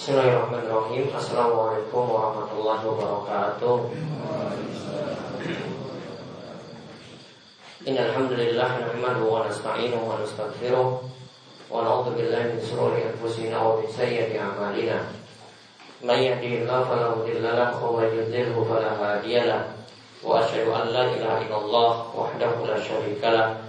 Bismillahirrahmanirrahim Assalamualaikum warahmatullahi wabarakatuh Innalhamdulillah Nahmadu wa nasta'inuhu wa nasta'gfiruh Wa na'udhu billahi min sururi anfusina wa min sayyati amalina Man yahdihillahu fala mudilla lahu wa man yudlilhu fala hadiyalah Wa asyhadu an la ilaha illallah wahdahu la syarika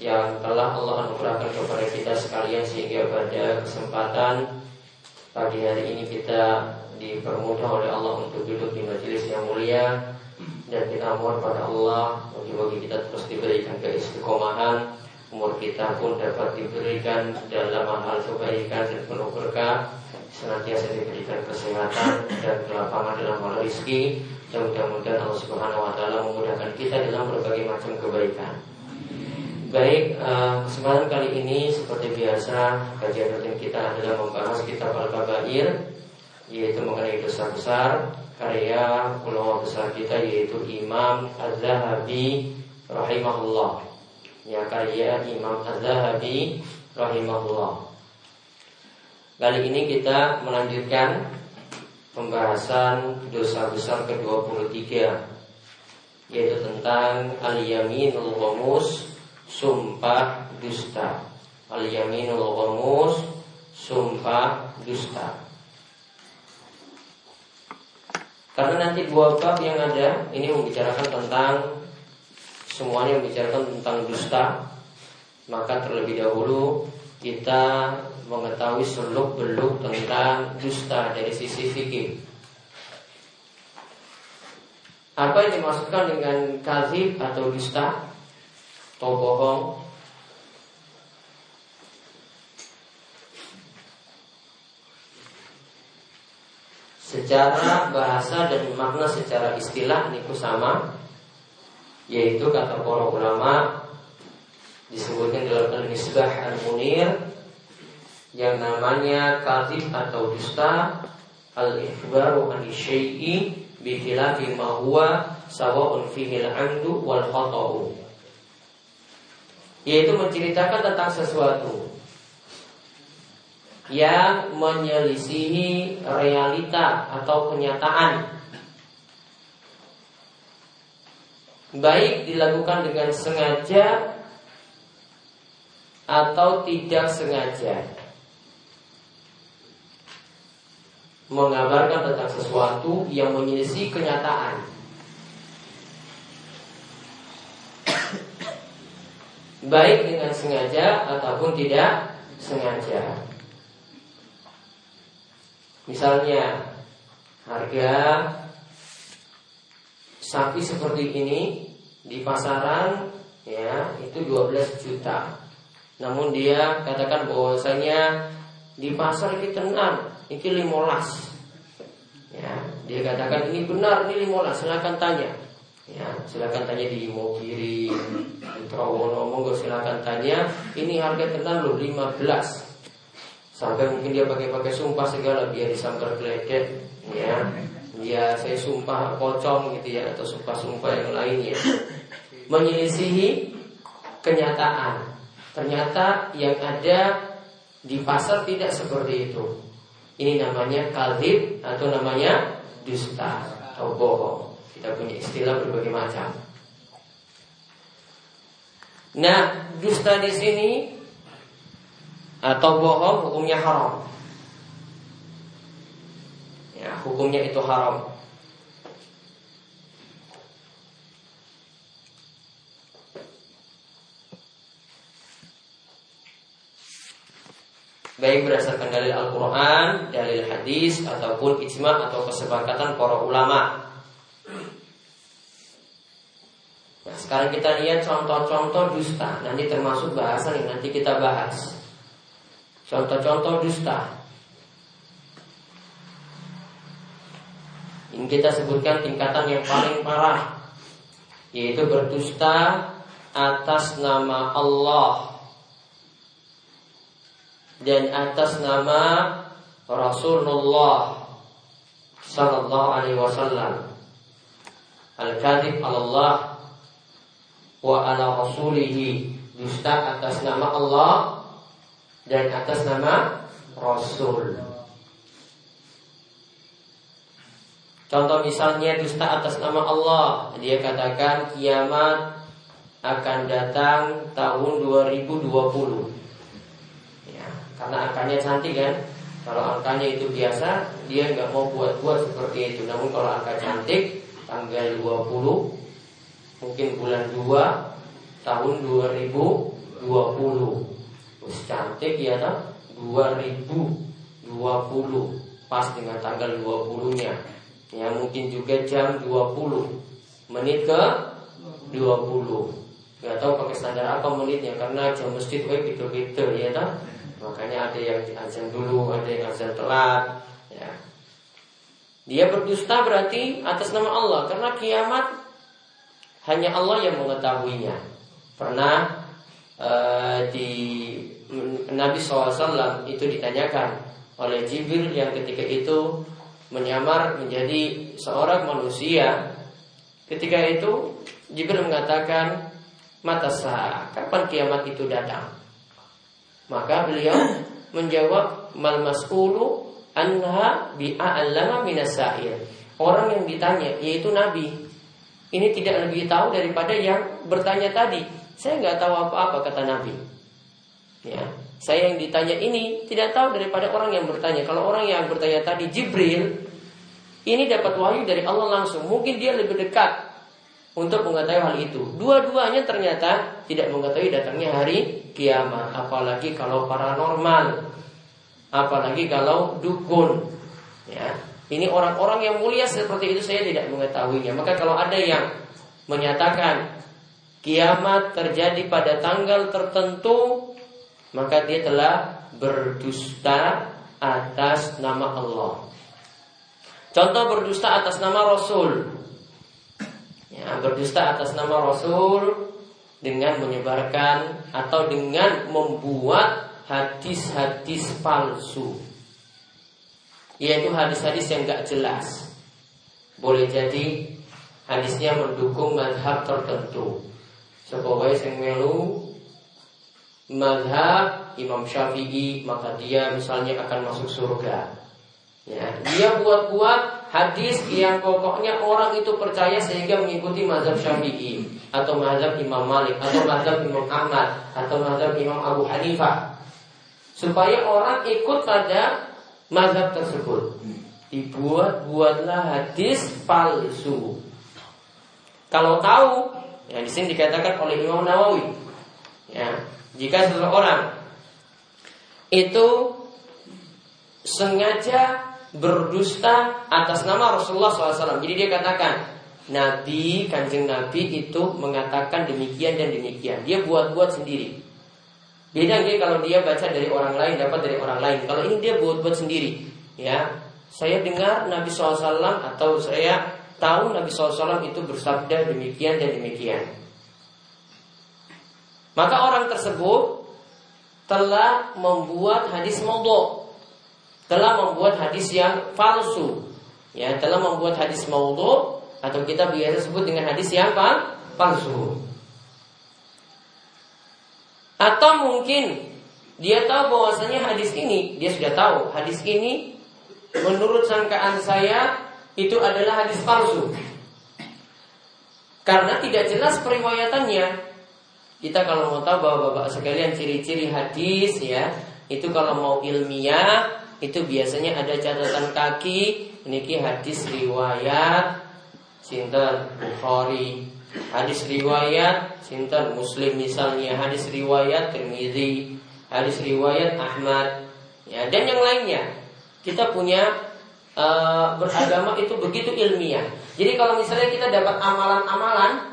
yang telah Allah anugerahkan kepada kita sekalian sehingga pada kesempatan Pagi hari ini kita dipermudah oleh Allah untuk duduk di majelis yang mulia. Dan kita mohon pada Allah bagi-bagi kita terus diberikan keistiqomahan. Umur kita pun dapat diberikan dalam hal kebaikan dan penuh berkah. Senantiasa diberikan kesehatan dan kelapangan dalam hal rezeki dan mudah-mudahan Allah Subhanahu wa taala memudahkan kita dalam berbagai macam kebaikan. Baik, uh, kesempatan kali ini seperti biasa kajian rutin kita adalah membahas kitab Al-Kabair yaitu mengenai dosa besar karya ulama besar kita yaitu Imam Az-Zahabi rahimahullah. Ya karya Imam Az-Zahabi rahimahullah. Kali ini kita melanjutkan pembahasan dosa besar ke-23 yaitu tentang al-yaminul ghamus sumpah dusta. Al yaminul ghamus sumpah dusta. Karena nanti dua bab yang ada ini membicarakan tentang semuanya membicarakan tentang dusta. Maka terlebih dahulu kita mengetahui seluk beluk tentang dusta dari sisi fikih. Apa yang dimaksudkan dengan kazib atau dusta? Atau bohong Secara bahasa dan makna secara istilah niku sama Yaitu kata para ulama Disebutkan dalam Al-Misbah Al-Munir Yang namanya kadhib atau dusta Al-ikhbaru an syai'i Bihilafi ma huwa Sawa'un fihi al-amdu wal khata'u yaitu menceritakan tentang sesuatu yang menyelisihi realita atau kenyataan. Baik dilakukan dengan sengaja atau tidak sengaja. Mengabarkan tentang sesuatu yang menyelisih kenyataan baik dengan sengaja ataupun tidak sengaja. Misalnya harga sapi seperti ini di pasaran ya itu 12 juta. Namun dia katakan bahwasanya di pasar ini tenang, ini 15. Ya, dia katakan ini benar, ini 15, silakan tanya. Ya, silakan tanya di Mogiri, di Trawono, monggo silakan tanya. Ini harga tenang loh 15. Sampai mungkin dia pakai-pakai sumpah segala biar disambar geledek, ya. Ya, saya sumpah pocong gitu ya atau sumpah-sumpah yang lainnya. Menyelisihi kenyataan. Ternyata yang ada di pasar tidak seperti itu. Ini namanya kalib atau namanya dusta atau bohong. Kita punya istilah berbagai macam. Nah, dusta di sini atau bohong hukumnya haram. Ya, hukumnya itu haram. baik berdasarkan dalil Al-Quran, dalil hadis, ataupun ijma atau kesepakatan para ulama. Nah, sekarang kita lihat contoh-contoh dusta. Nanti termasuk bahasan yang nanti kita bahas. Contoh-contoh dusta. kita sebutkan tingkatan yang paling parah yaitu berdusta atas nama Allah dan atas nama Rasulullah sallallahu alaihi wasallam al-kadzib Allah wa ala rasulihi dusta atas nama Allah dan atas nama Rasul. Contoh misalnya dusta atas nama Allah. Dia katakan kiamat akan datang tahun 2020 ya, Karena angkanya cantik kan? Kalau angkanya itu biasa Dia nggak mau buat-buat seperti itu. Namun kalau angka cantik Tanggal 20 Mungkin bulan 2 Tahun 2020 Terus cantik ya tak? 2020 Pas dengan tanggal 20 nya Ya mungkin juga jam 20 Menit ke 20 Gak tahu pakai standar apa menitnya Karena jam masjid web itu-itu ya toh? Makanya ada yang azan dulu Ada yang azan telat ya. Dia berdusta berarti atas nama Allah Karena kiamat Hanya Allah yang mengetahuinya Pernah uh, di Nabi SAW itu ditanyakan oleh Jibril yang ketika itu menyamar menjadi seorang manusia. Ketika itu Jibril mengatakan, "Mata sah, kapan kiamat itu datang?" Maka beliau menjawab, "Mal mas'ulu anha bi'a'allama minasair." Orang yang ditanya yaitu Nabi. Ini tidak lebih tahu daripada yang bertanya tadi. Saya nggak tahu apa-apa kata Nabi. Ya, saya yang ditanya ini tidak tahu daripada orang yang bertanya. Kalau orang yang bertanya tadi Jibril, ini dapat wahyu dari Allah langsung. Mungkin dia lebih dekat untuk mengetahui hal itu. Dua-duanya ternyata tidak mengetahui datangnya hari kiamat. Apalagi kalau paranormal, apalagi kalau dukun. Ya, ini orang-orang yang mulia seperti itu saya tidak mengetahuinya. Maka kalau ada yang menyatakan kiamat terjadi pada tanggal tertentu maka dia telah berdusta atas nama Allah. Contoh berdusta atas nama Rasul. Ya, berdusta atas nama Rasul dengan menyebarkan atau dengan membuat hadis-hadis palsu. Yaitu hadis-hadis yang gak jelas. Boleh jadi hadisnya mendukung madhab tertentu. Sebagai yang melu madhab Imam Syafi'i maka dia misalnya akan masuk surga. Ya, dia buat-buat hadis yang pokoknya orang itu percaya sehingga mengikuti mazhab Syafi'i atau mazhab Imam Malik atau mazhab Imam Ahmad atau mazhab Imam Abu Hanifah supaya orang ikut pada mazhab tersebut. Dibuat-buatlah hadis palsu. Kalau tahu, ya di sini dikatakan oleh Imam Nawawi, ya jika seseorang itu sengaja berdusta atas nama Rasulullah SAW. Jadi dia katakan, Nabi, kanjeng Nabi itu mengatakan demikian dan demikian. Dia buat-buat sendiri. Beda dia kalau dia baca dari orang lain, dapat dari orang lain. Kalau ini dia buat-buat sendiri. Ya, saya dengar Nabi SAW atau saya tahu Nabi SAW itu bersabda demikian dan demikian. Maka orang tersebut telah membuat hadis maudhu, telah membuat hadis yang palsu, ya, telah membuat hadis maudhu atau kita biasa sebut dengan hadis yang palsu. Atau mungkin dia tahu bahwasanya hadis ini, dia sudah tahu hadis ini menurut sangkaan saya itu adalah hadis palsu. Karena tidak jelas periwayatannya, kita kalau mau tahu bahwa bapak sekalian ciri-ciri hadis ya, itu kalau mau ilmiah itu biasanya ada catatan kaki. Niki hadis riwayat sinten Bukhari hadis riwayat sinten Muslim misalnya hadis riwayat Tirmizi hadis riwayat Ahmad ya dan yang lainnya kita punya uh, beragama itu begitu ilmiah jadi kalau misalnya kita dapat amalan-amalan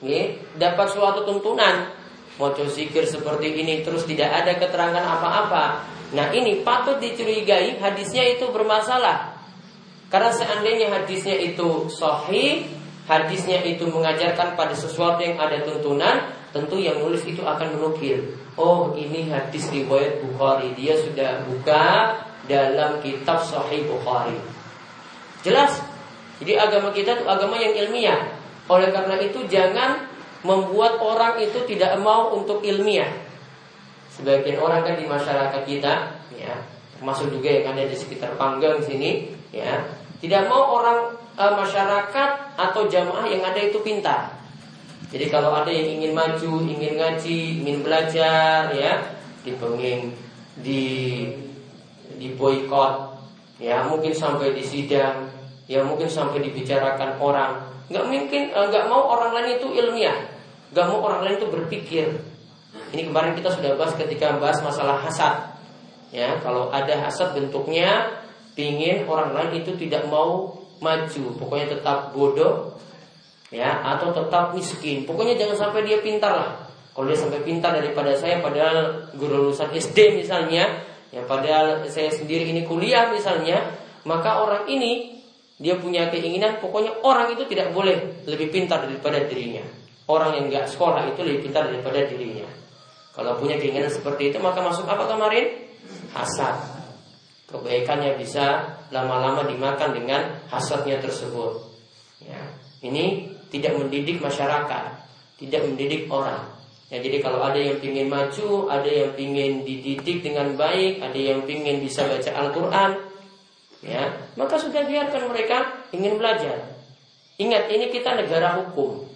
nih, dapat suatu tuntunan mau zikir seperti ini terus tidak ada keterangan apa-apa. Nah ini patut dicurigai hadisnya itu bermasalah. Karena seandainya hadisnya itu sahih, hadisnya itu mengajarkan pada sesuatu yang ada tuntunan, tentu yang nulis itu akan menukil. Oh, ini hadis riwayat Bukhari. Dia sudah buka dalam kitab Sahih Bukhari. Jelas. Jadi agama kita itu agama yang ilmiah. Oleh karena itu jangan membuat orang itu tidak mau untuk ilmiah. Sebagian orang kan di masyarakat kita, ya, termasuk juga yang ada di sekitar Panggang sini, ya, tidak mau orang e, masyarakat atau jamaah yang ada itu pintar. Jadi kalau ada yang ingin maju, ingin ngaji, ingin belajar, ya, dipenging, di di boykot, ya mungkin sampai di sidang, ya mungkin sampai dibicarakan orang. Nggak mungkin, e, nggak mau orang lain itu ilmiah, nggak mau orang lain itu berpikir, ini kemarin kita sudah bahas ketika bahas masalah hasad. Ya, kalau ada hasad bentuknya pingin orang lain itu tidak mau maju, pokoknya tetap bodoh, ya, atau tetap miskin. Pokoknya jangan sampai dia pintar lah. Kalau dia sampai pintar daripada saya, padahal guru lulusan SD misalnya, ya, padahal saya sendiri ini kuliah misalnya, maka orang ini dia punya keinginan, pokoknya orang itu tidak boleh lebih pintar daripada dirinya. Orang yang nggak sekolah itu lebih pintar daripada dirinya. Kalau punya keinginan seperti itu maka masuk apa kemarin? Hasad. Kebaikannya bisa lama-lama dimakan dengan hasadnya tersebut. Ya. Ini tidak mendidik masyarakat, tidak mendidik orang. Ya, jadi kalau ada yang ingin maju, ada yang ingin dididik dengan baik, ada yang ingin bisa baca Al-Quran, ya, maka sudah biarkan mereka ingin belajar. Ingat, ini kita negara hukum.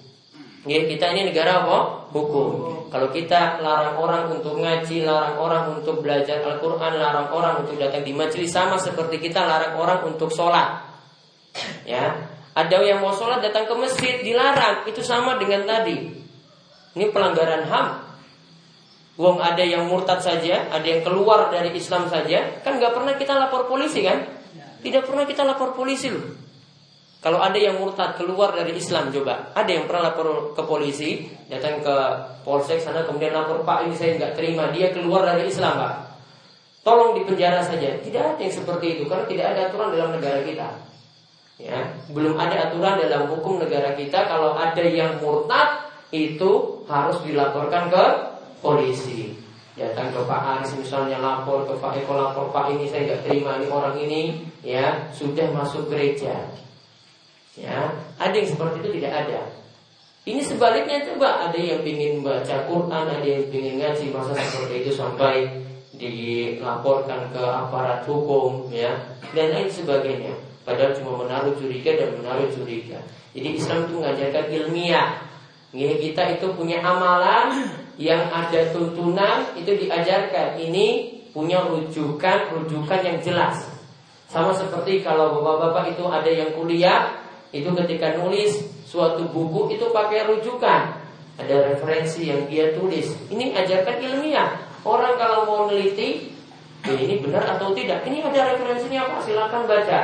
Ya, kita ini negara apa? Hukum. Kalau kita larang orang untuk ngaji, larang orang untuk belajar Al-Quran, larang orang untuk datang di majelis sama seperti kita larang orang untuk sholat. Ya, ada yang mau sholat datang ke masjid dilarang, itu sama dengan tadi. Ini pelanggaran ham. Wong ada yang murtad saja, ada yang keluar dari Islam saja, kan nggak pernah kita lapor polisi kan? Tidak pernah kita lapor polisi loh. Kalau ada yang murtad keluar dari Islam coba, ada yang pernah lapor ke polisi, datang ke polsek sana kemudian lapor Pak ini saya nggak terima, dia keluar dari Islam Pak. Tolong dipenjara saja. Tidak ada yang seperti itu karena tidak ada aturan dalam negara kita. Ya, belum ada aturan dalam hukum negara kita kalau ada yang murtad itu harus dilaporkan ke polisi. Datang ke Pak Aris misalnya lapor ke Pak Eko lapor Pak ini saya nggak terima ini orang ini ya sudah masuk gereja Ya, ada yang seperti itu tidak ada. Ini sebaliknya coba ada yang ingin baca Quran, ada yang ingin ngaji masa seperti itu sampai dilaporkan ke aparat hukum, ya, dan lain sebagainya. Padahal cuma menaruh curiga dan menaruh curiga. Jadi Islam itu mengajarkan ilmiah. Ya, kita itu punya amalan yang ada tuntunan itu diajarkan. Ini punya rujukan, rujukan yang jelas. Sama seperti kalau bapak-bapak itu ada yang kuliah, itu ketika nulis suatu buku itu pakai rujukan. Ada referensi yang dia tulis. Ini ajarkan ilmiah. Orang kalau mau meneliti ya ini benar atau tidak? Ini ada referensinya apa? Silakan baca.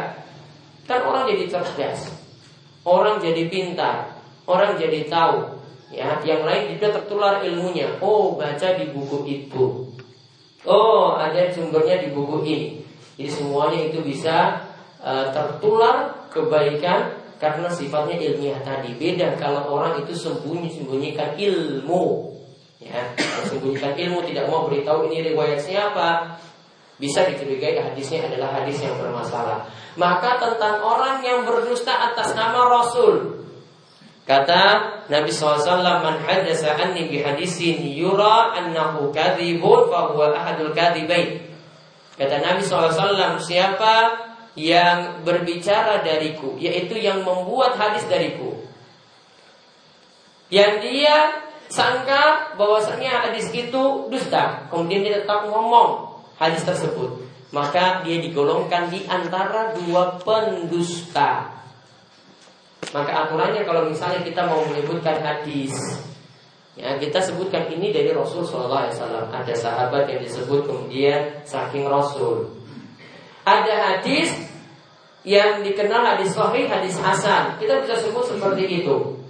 Kan orang jadi cerdas. Orang jadi pintar. Orang jadi tahu. Ya yang lain juga tertular ilmunya. Oh baca di buku itu. Oh ada sumbernya di buku ini. Jadi semuanya itu bisa uh, tertular kebaikan karena sifatnya ilmiah tadi. Beda kalau orang itu sembunyi-sembunyikan ilmu. Ya sembunyikan ilmu tidak mau beritahu ini riwayat siapa. Bisa dicurigai hadisnya adalah hadis yang bermasalah. Maka tentang orang yang berdusta atas nama Rasul. Kata Nabi SAW Man hadasa anni bihadisin yura annahu kadhibun Fahuwa ahadul kadhibain. Kata Nabi SAW Siapa yang berbicara dariku, yaitu yang membuat hadis dariku. Yang dia sangka bahwasanya hadis itu dusta, kemudian dia tetap ngomong hadis tersebut, maka dia digolongkan di antara dua pendusta. Maka aturannya kalau misalnya kita mau menyebutkan hadis Ya, kita sebutkan ini dari Rasul SAW. Ada sahabat yang disebut kemudian saking Rasul. Ada hadis yang dikenal hadis sahih, hadis hasan. Kita bisa sebut seperti itu.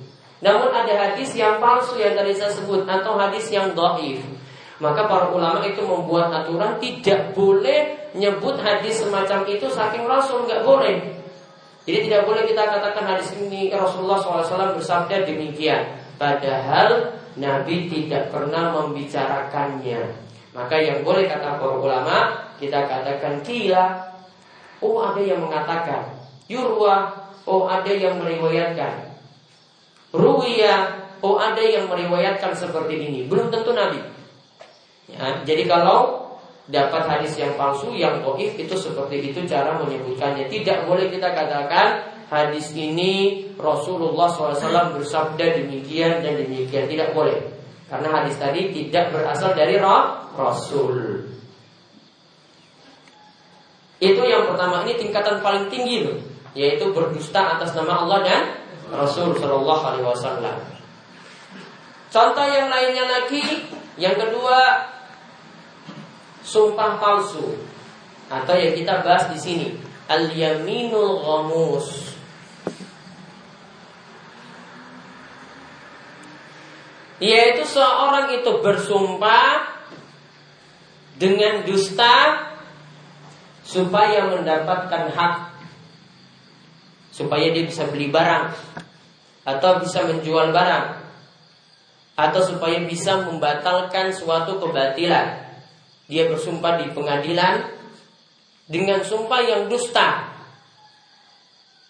Namun ada hadis yang palsu yang tadi saya sebut atau hadis yang doif. Maka para ulama itu membuat aturan tidak boleh nyebut hadis semacam itu saking rasul nggak boleh. Jadi tidak boleh kita katakan hadis ini Rasulullah SAW bersabda demikian. Padahal Nabi tidak pernah membicarakannya. Maka yang boleh kata para ulama, kita katakan kila. Oh ada yang mengatakan. Yurwa. Oh ada yang meriwayatkan. Ruwiya. Oh ada yang meriwayatkan seperti ini. Belum tentu Nabi. Ya, jadi kalau dapat hadis yang palsu, yang doif itu seperti itu cara menyebutkannya. Tidak boleh kita katakan hadis ini Rasulullah SAW bersabda demikian dan demikian. Tidak boleh. Karena hadis tadi tidak berasal dari roh Rasul. Itu yang pertama. Ini tingkatan paling tinggi loh, yaitu berdusta atas nama Allah dan Rasul Shallallahu Alaihi Wasallam. Contoh yang lainnya lagi, yang kedua sumpah palsu. Atau yang kita bahas di sini. Al yaminul ghamus. Yaitu seorang itu bersumpah dengan dusta supaya mendapatkan hak supaya dia bisa beli barang atau bisa menjual barang atau supaya bisa membatalkan suatu kebatilan dia bersumpah di pengadilan dengan sumpah yang dusta.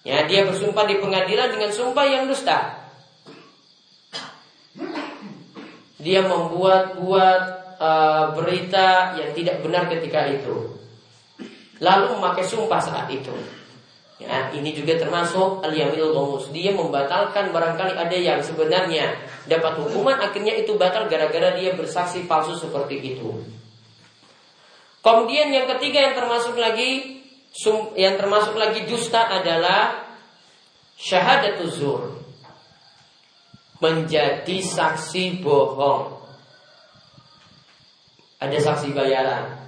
Ya, dia bersumpah di pengadilan dengan sumpah yang dusta. Dia membuat-buat uh, berita yang tidak benar ketika itu. Lalu memakai sumpah saat itu. Ya, ini juga termasuk al-yamil gomus. Dia membatalkan barangkali ada yang sebenarnya dapat hukuman akhirnya itu batal gara-gara dia bersaksi palsu seperti itu. Kemudian yang ketiga yang termasuk lagi yang termasuk lagi dusta adalah syahadatuz zur. Menjadi saksi bohong. Ada saksi bayaran.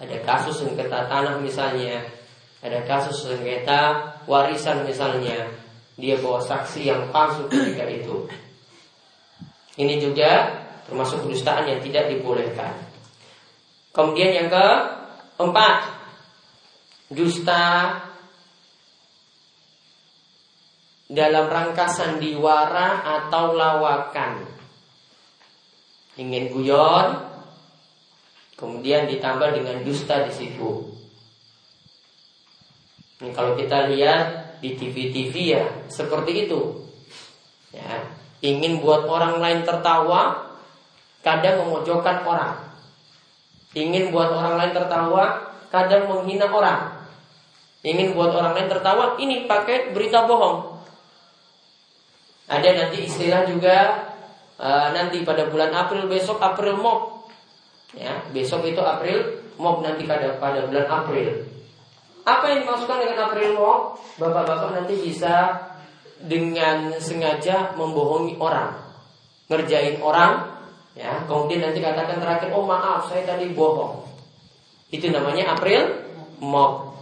Ada kasus sengketa tanah misalnya. Ada kasus sengketa warisan misalnya. Dia bawa saksi yang palsu ketika itu. Ini juga termasuk kedustaan yang tidak dibolehkan. Kemudian yang keempat, dusta dalam rangka sandiwara atau lawakan. Ingin guyon, kemudian ditambah dengan dusta di situ. Ini kalau kita lihat di TV-TV ya seperti itu. Ya, ingin buat orang lain tertawa, kadang memojokkan orang. Ingin buat orang lain tertawa, kadang menghina orang. Ingin buat orang lain tertawa, ini pakai berita bohong. Ada nanti istilah juga uh, nanti pada bulan April besok April Mob. Ya, besok itu April Mob nanti pada pada bulan April. Apa yang dimaksudkan dengan April Mob? Bapak-bapak nanti bisa dengan sengaja membohongi orang, ngerjain orang Ya, kemudian nanti katakan terakhir, oh maaf saya tadi bohong. Itu namanya April mob.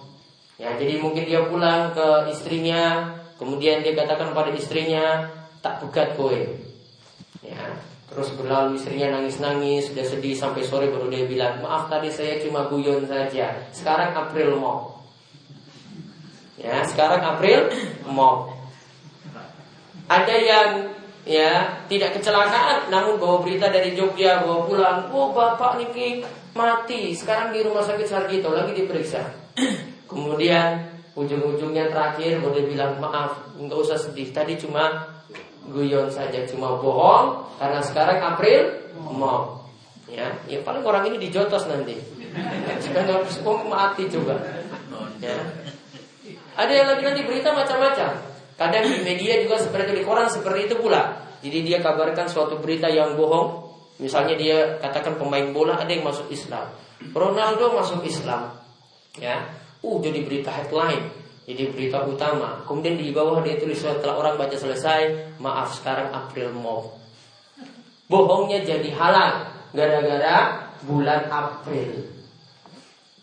Ya, jadi mungkin dia pulang ke istrinya, kemudian dia katakan pada istrinya, tak bukat kowe. Ya, terus berlalu istrinya nangis-nangis, sudah sedih sampai sore baru dia bilang, maaf tadi saya cuma guyon saja. Sekarang April mob. Ya, sekarang April mob. Ada yang ya tidak kecelakaan namun bawa berita dari Jogja bawa pulang oh bapak Niki mati sekarang di rumah sakit Sarjito lagi diperiksa kemudian ujung-ujungnya terakhir boleh bilang maaf nggak usah sedih tadi cuma guyon saja cuma bohong karena sekarang April mau ya ya paling orang ini dijotos nanti sudah nggak bisa mati juga ya ada yang lagi nanti berita macam-macam Kadang di media juga seperti di koran seperti itu pula. Jadi dia kabarkan suatu berita yang bohong. Misalnya dia katakan pemain bola ada yang masuk Islam. Ronaldo masuk Islam. Ya. Uh jadi berita headline. Jadi berita utama. Kemudian di bawah dia tulis setelah orang baca selesai, maaf sekarang April mau. Bohongnya jadi halal gara-gara bulan April.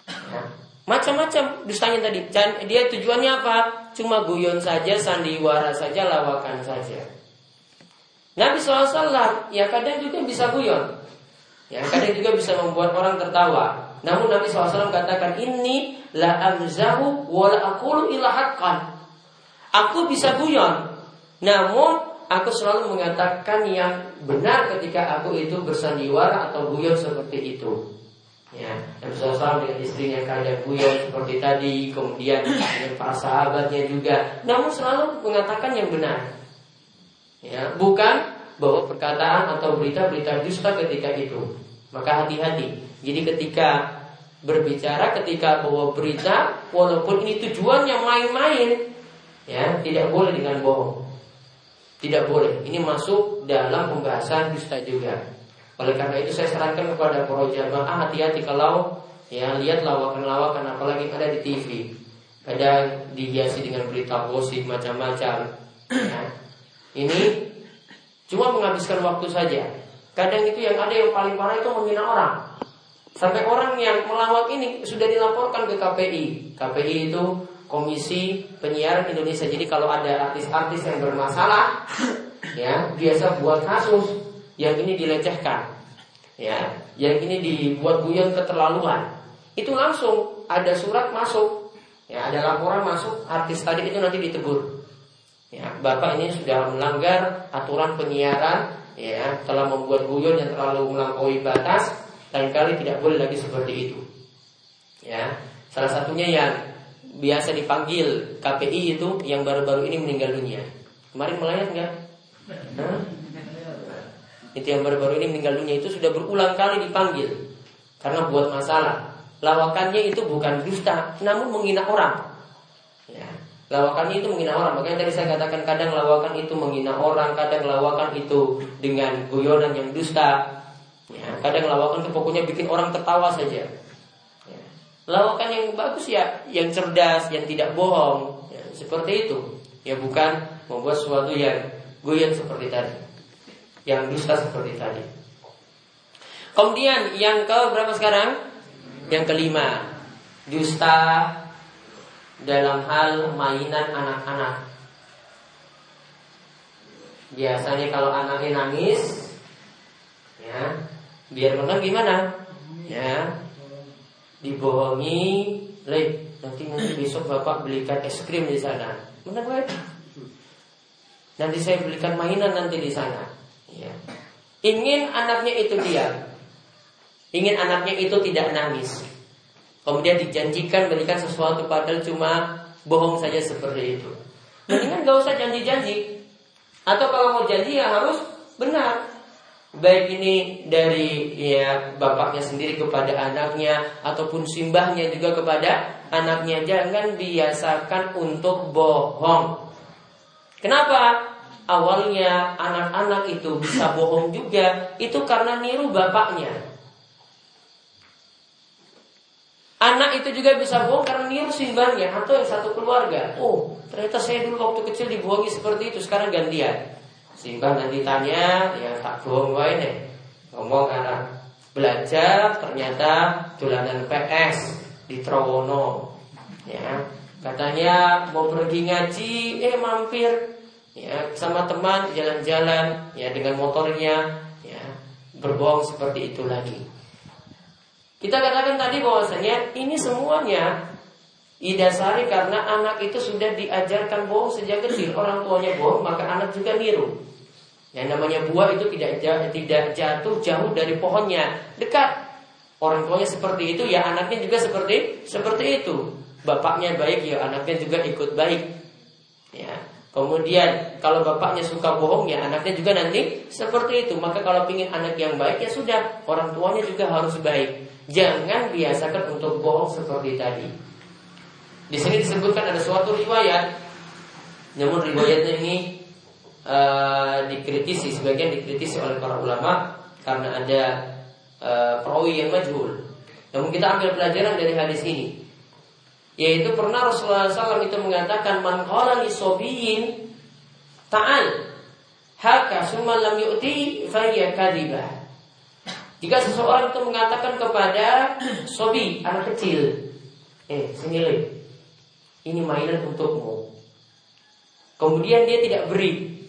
Ya. Macam-macam dustanya tadi. Dia tujuannya apa? Cuma guyon saja, sandiwara saja, lawakan saja. Nabi SAW ya kadang juga bisa guyon. Ya kadang juga bisa membuat orang tertawa. Namun Nabi SAW katakan ini la amzahu wa la aqulu Aku bisa guyon, namun aku selalu mengatakan yang benar ketika aku itu bersandiwara atau guyon seperti itu. Ya, Nabi SAW dengan istrinya kadang guyon seperti tadi, kemudian dengan para sahabatnya juga. Namun selalu mengatakan yang benar. Ya, bukan bahwa perkataan atau berita-berita dusta ketika itu. Maka hati-hati. Jadi ketika berbicara, ketika bawa berita, walaupun ini tujuannya main-main, ya tidak boleh dengan bohong. Tidak boleh. Ini masuk dalam pembahasan dusta juga. Oleh karena itu saya sarankan kepada para jamaah hati-hati kalau ya lihat lawakan-lawakan apalagi ada di TV. Kadang dihiasi dengan berita gosip macam-macam. Ya. Ini cuma menghabiskan waktu saja. Kadang itu yang ada yang paling parah itu menghina orang. Sampai orang yang melawak ini sudah dilaporkan ke KPI. KPI itu Komisi Penyiaran Indonesia. Jadi kalau ada artis-artis yang bermasalah, ya biasa buat kasus yang ini dilecehkan, ya, yang ini dibuat guyon keterlaluan. Itu langsung ada surat masuk, ya, ada laporan masuk, artis tadi itu nanti ditegur. Ya, Bapak ini sudah melanggar aturan penyiaran, ya, telah membuat guyon yang terlalu melampaui batas, lain kali tidak boleh lagi seperti itu. Ya, salah satunya yang biasa dipanggil KPI itu yang baru-baru ini meninggal dunia. Kemarin melayat nggak? itu yang baru-baru ini meninggal dunia itu sudah berulang kali dipanggil karena buat masalah. Lawakannya itu bukan dusta, namun menghina orang. Ya. Lawakannya itu menghina orang. Makanya tadi saya katakan kadang lawakan itu menghina orang, kadang lawakan itu dengan guyonan yang dusta. Kadang lawakan itu pokoknya bikin orang tertawa saja. Ya. Lawakan yang bagus ya, yang cerdas, yang tidak bohong, ya, seperti itu. Ya bukan membuat sesuatu yang guyon seperti tadi yang dusta seperti tadi. Kemudian yang ke berapa sekarang? Yang kelima, dusta dalam hal mainan anak-anak. Biasanya kalau anaknya nangis, ya, biar menang gimana? Ya, dibohongi, leh, nanti nanti besok bapak belikan es krim di sana. Menang Nanti saya belikan mainan nanti di sana. Ya. Ingin anaknya itu diam. Ingin anaknya itu tidak nangis. Kemudian dijanjikan berikan sesuatu padahal cuma bohong saja seperti itu. Mendingan gak usah janji-janji. Atau kalau mau janji ya harus benar. Baik ini dari ya bapaknya sendiri kepada anaknya ataupun simbahnya juga kepada anaknya. Jangan biasakan untuk bohong. Kenapa? awalnya anak-anak itu bisa bohong juga itu karena niru bapaknya. Anak itu juga bisa bohong karena niru simbahnya atau yang satu keluarga. Oh, ternyata saya dulu waktu kecil dibohongi seperti itu, sekarang gantian. Simbah nanti tanya, ya tak bohong wae deh. Ngomong anak belajar ternyata tulanan PS di Trowono. Ya, katanya mau pergi ngaji, eh mampir ya sama teman jalan-jalan ya dengan motornya ya berbohong seperti itu lagi. Kita katakan tadi bahwasanya ini semuanya didasari karena anak itu sudah diajarkan bohong sejak kecil. Orang tuanya bohong, maka anak juga niru. Yang namanya buah itu tidak tidak jatuh jauh dari pohonnya, dekat. Orang tuanya seperti itu, ya anaknya juga seperti seperti itu. Bapaknya baik, ya anaknya juga ikut baik. Ya, Kemudian kalau bapaknya suka bohong ya anaknya juga nanti seperti itu. Maka kalau ingin anak yang baik ya sudah orang tuanya juga harus baik. Jangan biasakan untuk bohong seperti tadi. Di sini disebutkan ada suatu riwayat, namun riwayatnya ini uh, dikritisi, sebagian dikritisi oleh para ulama karena ada uh, perawi yang majhul. Namun kita ambil pelajaran dari hadis ini. Yaitu pernah Rasulullah SAW itu mengatakan man qala li ta'al haka summa lam yu'ti. Jika seseorang itu mengatakan kepada sobi anak kecil, eh sini ini mainan untukmu. Kemudian dia tidak beri,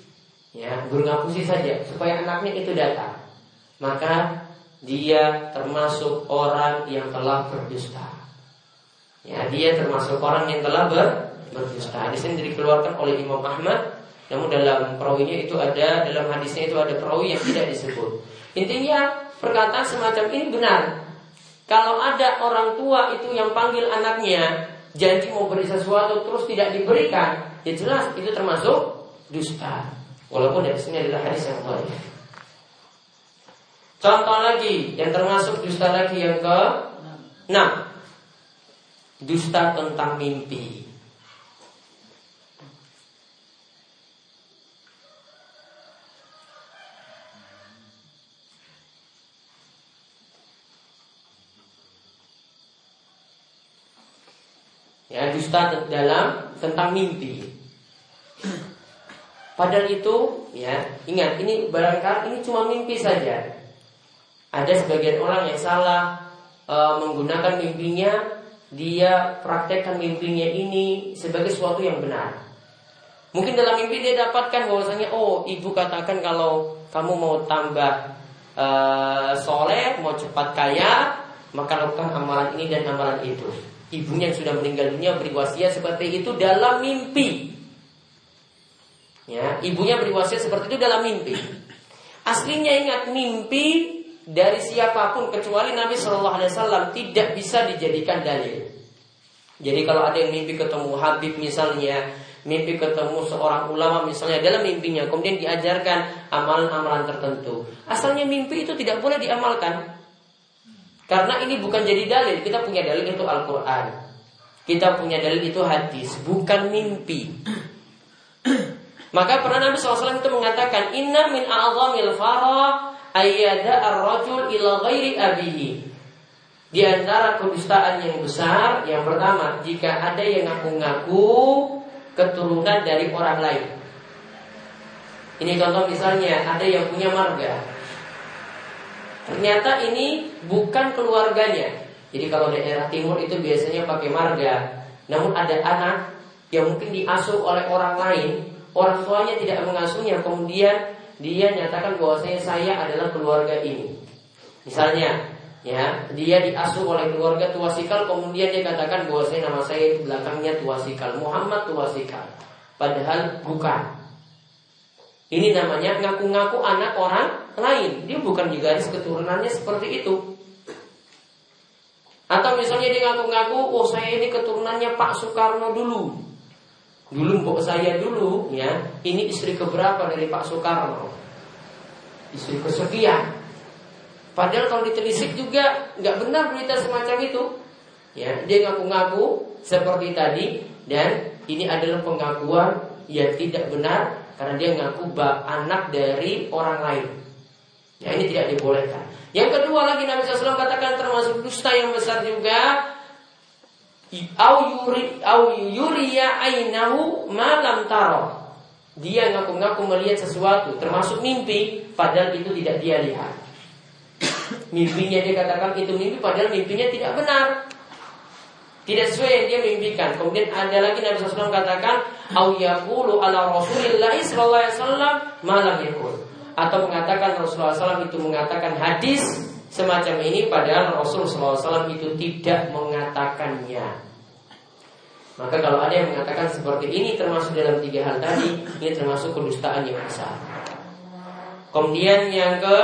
ya berngapusi saja supaya anaknya itu datang. Maka dia termasuk orang yang telah berdusta. Ya, dia termasuk orang yang telah ber, berdusta. Hadis ini dikeluarkan oleh Imam Ahmad. Namun dalam perawinya itu ada dalam hadisnya itu ada perawi yang tidak disebut. Intinya perkataan semacam ini benar. Kalau ada orang tua itu yang panggil anaknya janji mau beri sesuatu terus tidak diberikan, ya jelas itu termasuk dusta. Walaupun dari sini adalah hadis yang baik. Contoh lagi yang termasuk dusta lagi yang ke enam dusta tentang mimpi. Ya, dusta dalam tentang mimpi. Padahal itu, ya, ingat ini barangkali ini cuma mimpi saja. Ada sebagian orang yang salah e, menggunakan mimpinya dia praktekkan mimpinya ini sebagai sesuatu yang benar. Mungkin dalam mimpi dia dapatkan bahwasanya oh ibu katakan kalau kamu mau tambah uh, soleh, mau cepat kaya, maka lakukan amalan ini dan amalan itu. Ibunya yang sudah meninggal dunia beri wasiat seperti itu dalam mimpi. Ya, ibunya beri wasiat seperti itu dalam mimpi. Aslinya ingat mimpi dari siapa pun kecuali Nabi Shallallahu Alaihi Wasallam tidak bisa dijadikan dalil. Jadi kalau ada yang mimpi ketemu Habib misalnya, mimpi ketemu seorang ulama misalnya dalam mimpinya, kemudian diajarkan amalan-amalan tertentu. Asalnya mimpi itu tidak boleh diamalkan. Karena ini bukan jadi dalil, kita punya dalil itu Al-Quran. Kita punya dalil itu hadis, bukan mimpi. Maka pernah Nabi SAW itu mengatakan, Inna min a'zamil farah ayyada ar-rajul ila ghairi abihi. Di antara kedustaan yang besar, yang pertama, jika ada yang ngaku-ngaku keturunan dari orang lain. Ini contoh misalnya, ada yang punya marga. Ternyata ini bukan keluarganya. Jadi kalau daerah timur itu biasanya pakai marga. Namun ada anak yang mungkin diasuh oleh orang lain, orang tuanya tidak mengasuhnya, kemudian dia nyatakan bahwasanya saya adalah keluarga ini. Misalnya, ya, dia diasuh oleh keluarga Tuasikal, kemudian dia katakan bahwasanya nama saya belakangnya Tuasikal, Muhammad Tuasikal. Padahal bukan. Ini namanya ngaku-ngaku anak orang lain. Dia bukan di garis keturunannya seperti itu. Atau misalnya dia ngaku-ngaku, oh saya ini keturunannya Pak Soekarno dulu. Dulu mbok saya dulu ya, ini istri keberapa dari Pak Soekarno? Istri kesekian. Padahal kalau ditelisik juga nggak benar berita semacam itu. Ya, dia ngaku-ngaku seperti tadi dan ini adalah pengakuan yang tidak benar karena dia ngaku anak dari orang lain. Ya ini tidak dibolehkan. Yang kedua lagi Nabi SAW katakan termasuk dusta yang besar juga au yuri au yuriya ainahu malam taro. Dia ngaku-ngaku melihat sesuatu termasuk mimpi padahal itu tidak dia lihat. Mimpinya dia katakan itu mimpi padahal mimpinya tidak benar. Tidak sesuai yang dia mimpikan. Kemudian ada lagi Nabi SAW katakan, "Au yaqulu ala Rasulillah sallallahu alaihi wasallam malam yakul." Atau mengatakan Rasulullah SAW itu mengatakan hadis semacam ini padahal Rasulullah SAW itu tidak mengatakannya. Maka kalau ada yang mengatakan seperti ini termasuk dalam tiga hal tadi, ini termasuk kedustaan yang besar. Kemudian yang ke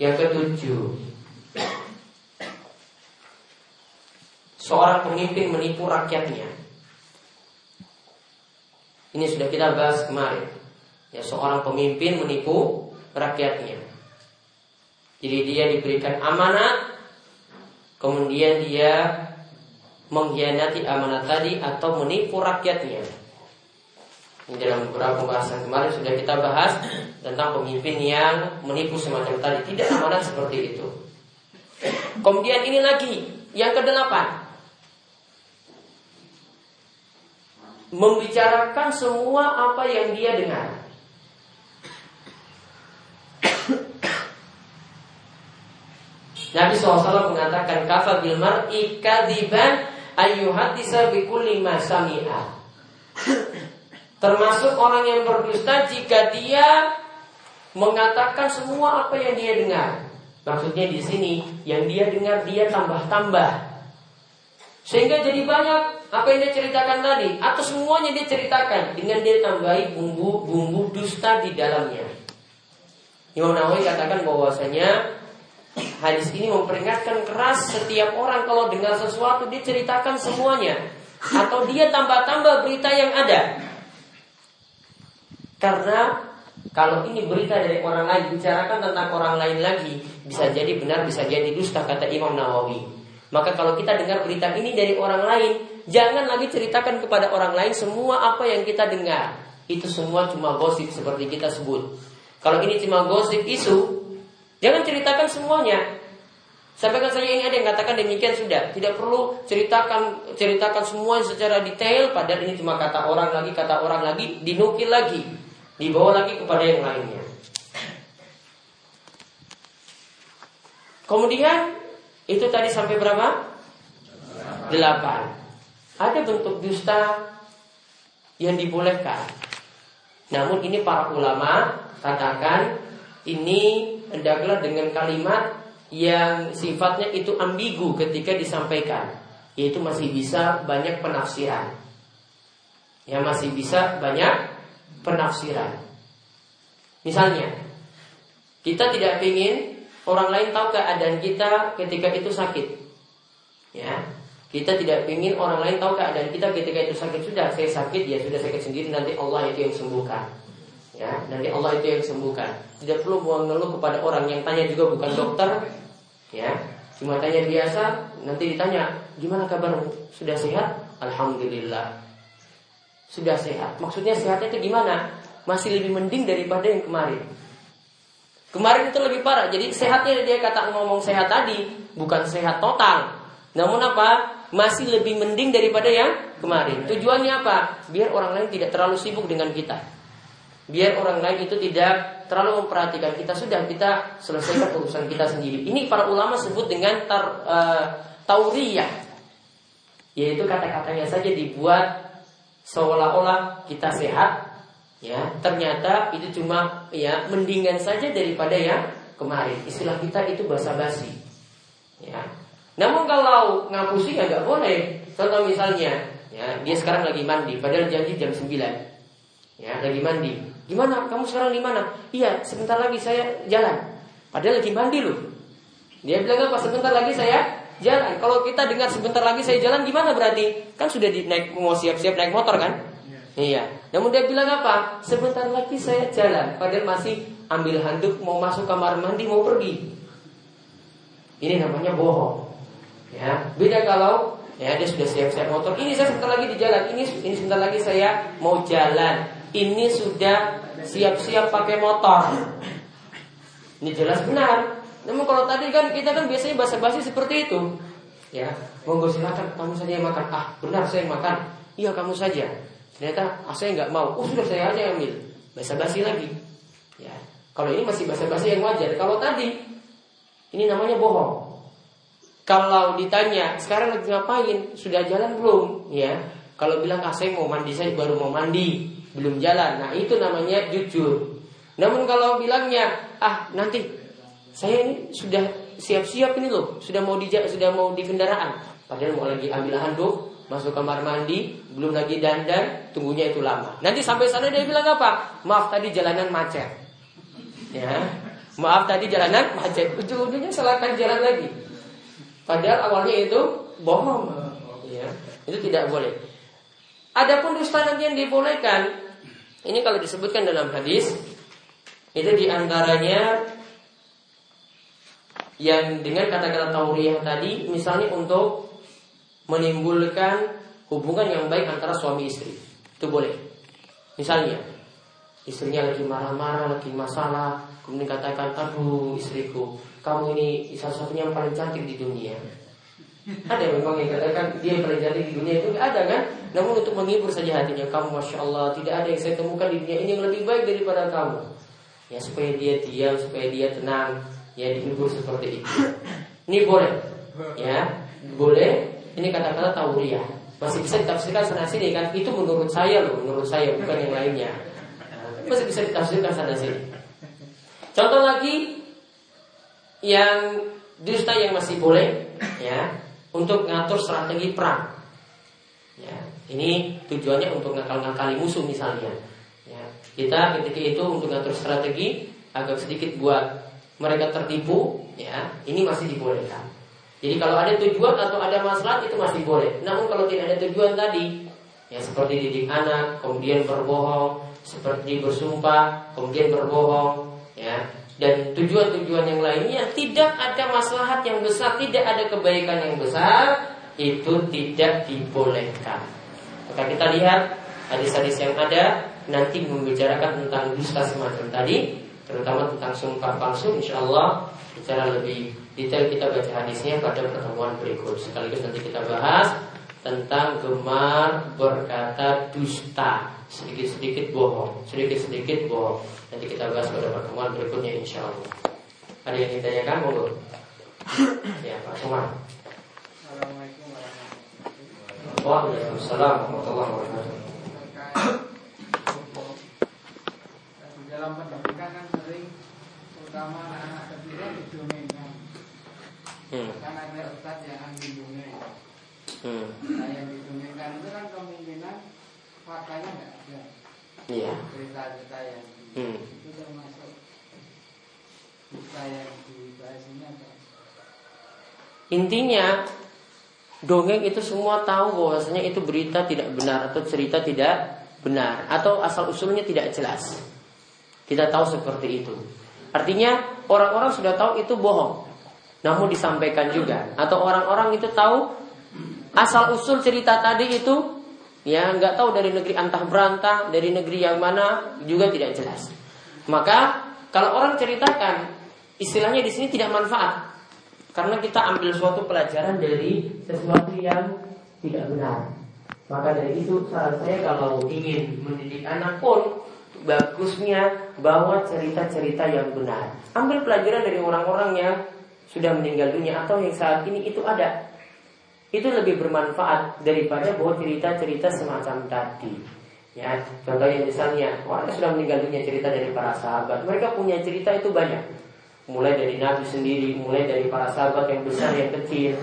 yang ketujuh, seorang pemimpin menipu rakyatnya. Ini sudah kita bahas kemarin. Ya, seorang pemimpin menipu rakyatnya. Jadi dia diberikan amanat, kemudian dia mengkhianati amanat tadi atau menipu rakyatnya. Ini dalam beberapa pembahasan kemarin sudah kita bahas tentang pemimpin yang menipu semacam tadi. Tidak amanat seperti itu. Kemudian ini lagi yang kedelapan. Membicarakan semua apa yang dia dengar. Nabi SAW mengatakan kafa bil mar'i kadiban ayyuhadisa bikulli ma sami'a. Termasuk orang yang berdusta jika dia mengatakan semua apa yang dia dengar. Maksudnya di sini yang dia dengar dia tambah-tambah. Sehingga jadi banyak apa yang dia ceritakan tadi atau semuanya dia ceritakan dengan dia tambahi bumbu-bumbu dusta di dalamnya. Imam Nawawi katakan bahwasanya hadis ini memperingatkan keras setiap orang kalau dengar sesuatu dia ceritakan semuanya atau dia tambah-tambah berita yang ada. Karena kalau ini berita dari orang lain bicarakan tentang orang lain lagi bisa jadi benar bisa jadi dusta kata Imam Nawawi. Maka kalau kita dengar berita ini dari orang lain, jangan lagi ceritakan kepada orang lain semua apa yang kita dengar. Itu semua cuma gosip seperti kita sebut. Kalau ini cuma gosip isu, jangan ceritakan semuanya. Sampaikan saja ini ada yang katakan demikian sudah, tidak perlu ceritakan ceritakan semua secara detail. Padahal ini cuma kata orang lagi, kata orang lagi, dinukil lagi, dibawa lagi kepada yang lainnya. Kemudian itu tadi sampai berapa? Delapan. Ada bentuk dusta yang dibolehkan. Namun ini para ulama katakan ini hendaklah dengan kalimat yang sifatnya itu ambigu ketika disampaikan. Yaitu masih bisa banyak penafsiran. Ya masih bisa banyak penafsiran. Misalnya, kita tidak ingin orang lain tahu keadaan kita ketika itu sakit. Ya, kita tidak ingin orang lain tahu keadaan kita ketika itu sakit sudah saya sakit ya sudah sakit sendiri nanti Allah itu yang sembuhkan. Ya, nanti Allah itu yang sembuhkan. Tidak perlu mengeluh kepada orang yang tanya juga bukan dokter. Ya, cuma tanya biasa. Nanti ditanya gimana kabarmu? Sudah sehat? Alhamdulillah. Sudah sehat. Maksudnya sehatnya itu gimana? Masih lebih mending daripada yang kemarin. Kemarin itu lebih parah. Jadi sehatnya dia kata ngomong sehat tadi bukan sehat total. Namun apa? Masih lebih mending daripada yang kemarin. Tujuannya apa? Biar orang lain tidak terlalu sibuk dengan kita. Biar orang lain itu tidak terlalu memperhatikan kita. Sudah kita selesaikan urusan kita sendiri. Ini para ulama sebut dengan tar, uh, tauriyah. Yaitu kata-katanya saja dibuat seolah-olah kita sehat ya. Ternyata itu cuma ya mendingan saja daripada yang kemarin. Istilah kita itu basa-basi ya. Namun kalau ngapusi ya nggak boleh. Contoh misalnya ya dia sekarang lagi mandi padahal janji jam 9 ya lagi mandi gimana kamu sekarang di mana iya sebentar lagi saya jalan padahal lagi mandi loh dia bilang apa sebentar lagi saya jalan kalau kita dengar sebentar lagi saya jalan gimana berarti kan sudah di naik mau siap-siap naik motor kan Iya. Namun dia bilang apa? Sebentar lagi saya jalan. Padahal masih ambil handuk mau masuk kamar mandi mau pergi. Ini namanya bohong. Ya. Beda kalau ya dia sudah siap-siap motor. Ini saya sebentar lagi di jalan. Ini ini sebentar lagi saya mau jalan. Ini sudah siap-siap pakai motor. Ini jelas benar. Namun kalau tadi kan kita kan biasanya basa-basi seperti itu. Ya, monggo silakan kamu saja yang makan. Ah, benar saya yang makan. Iya kamu saja. Ternyata ah, saya nggak mau. Oh sudah saya aja yang ambil. Basa-basi lagi. Ya. Kalau ini masih basa-basi yang wajar. Kalau tadi ini namanya bohong. Kalau ditanya sekarang lagi ngapain? Sudah jalan belum? Ya. Kalau bilang ah saya mau mandi saya baru mau mandi, belum jalan. Nah itu namanya jujur. Namun kalau bilangnya ah nanti saya ini sudah siap-siap ini loh, sudah mau di sudah mau di kendaraan. Padahal mau lagi ambil handuk, masuk kamar mandi, belum lagi dandan, tunggunya itu lama. Nanti sampai sana dia bilang apa? Maaf tadi jalanan macet. Ya, maaf tadi jalanan macet. Ujung-ujungnya salahkan jalan lagi. Padahal awalnya itu bohong. Ya, itu tidak boleh. Adapun dusta nanti yang dibolehkan, ini kalau disebutkan dalam hadis, itu di antaranya yang dengan kata-kata tauriyah tadi, misalnya untuk menimbulkan hubungan yang baik antara suami istri. Itu boleh. Misalnya, istrinya lagi marah-marah, lagi masalah, kemudian katakan, aduh istriku, kamu ini satu-satunya yang paling cantik di dunia. Ada memang yang katakan dia cantik di dunia itu ada kan? Namun untuk menghibur saja hatinya, kamu masya Allah tidak ada yang saya temukan di dunia ini yang lebih baik daripada kamu. Ya supaya dia diam, supaya dia tenang, ya dihibur seperti itu. Ini boleh, ya boleh ini kata-kata tauriyah. Masih bisa ditafsirkan sana sini kan? Itu menurut saya loh, menurut saya bukan yang lainnya. Masih bisa ditafsirkan sana sini. Contoh lagi yang dusta yang masih boleh ya untuk ngatur strategi perang. Ya, ini tujuannya untuk ngakal-ngakali musuh misalnya. Ya, kita ketika itu untuk ngatur strategi agak sedikit buat mereka tertipu, ya ini masih dibolehkan. Jadi kalau ada tujuan atau ada masalah itu masih boleh. Namun kalau tidak ada tujuan tadi, ya seperti didik anak, kemudian berbohong, seperti bersumpah, kemudian berbohong, ya dan tujuan-tujuan yang lainnya tidak ada maslahat yang besar, tidak ada kebaikan yang besar, itu tidak dibolehkan. Maka kita lihat hadis-hadis yang ada nanti membicarakan tentang dusta semacam tadi, terutama tentang sumpah palsu, insya Allah secara lebih detail kita baca hadisnya pada pertemuan berikut. Sekaligus nanti kita bahas tentang gemar berkata dusta, sedikit-sedikit bohong, sedikit-sedikit bohong. Nanti kita bahas pada pertemuan berikutnya insya Allah. Ada yang ditanyakan monggo? ya Pak Sumar. Assalamualaikum warahmatullahi wabarakatuh. Waalaikumsalam warahmatullahi wabarakatuh. Dalam pendidikan kan sering terutama anak-anak kecil didongengkan hmm. Kan ada ustaz yang anti dongeng hmm. Nah yang itu kan kemungkinan faktanya nggak ada Iya Cerita-cerita yang hmm. itu termasuk cerita yang dibahas ini apa? Intinya dongeng itu semua tahu bahwasanya itu berita tidak benar atau cerita tidak benar atau asal usulnya tidak jelas. Kita tahu seperti itu. Artinya orang-orang sudah tahu itu bohong. Namun disampaikan juga atau orang-orang itu tahu asal usul cerita tadi itu ya nggak tahu dari negeri antah berantah dari negeri yang mana juga tidak jelas. Maka kalau orang ceritakan istilahnya di sini tidak manfaat karena kita ambil suatu pelajaran dari sesuatu yang tidak benar. Maka dari itu saran saya kalau ingin mendidik anak pun bagusnya bawa cerita-cerita yang benar. Ambil pelajaran dari orang-orang yang sudah meninggal dunia atau yang saat ini itu ada. Itu lebih bermanfaat daripada bawa cerita-cerita semacam tadi. Ya, contohnya misalnya orang yang sudah meninggal dunia cerita dari para sahabat, mereka punya cerita itu banyak. Mulai dari Nabi sendiri, mulai dari para sahabat yang besar yang kecil,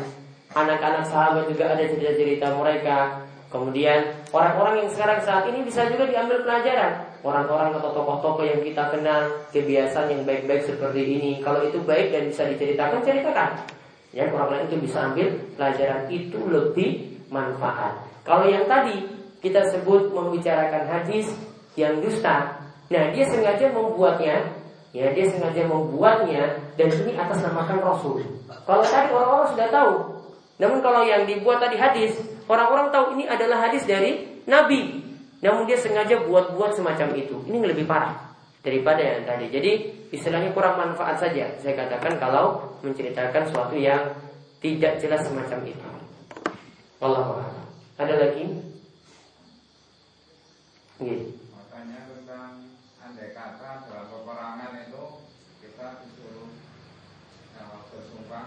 anak-anak sahabat juga ada cerita-cerita mereka. Kemudian orang-orang yang sekarang saat ini bisa juga diambil pelajaran orang-orang atau tokoh-tokoh yang kita kenal kebiasaan yang baik-baik seperti ini. Kalau itu baik dan bisa diceritakan, ceritakan. Ya, orang lain itu bisa ambil pelajaran itu lebih manfaat. Kalau yang tadi kita sebut membicarakan hadis yang dusta, nah dia sengaja membuatnya, ya dia sengaja membuatnya dan ini atas namakan Rasul. Kalau tadi orang-orang sudah tahu, namun kalau yang dibuat tadi hadis, orang-orang tahu ini adalah hadis dari Nabi. Namun dia sengaja buat-buat semacam itu. Ini lebih parah daripada yang tadi. Jadi istilahnya kurang manfaat saja. Saya katakan kalau menceritakan sesuatu yang tidak jelas semacam itu. Allah Ada lagi? Gitu. Makanya tentang andai kata dalam peperangan itu kita disuruh ya, bersumpah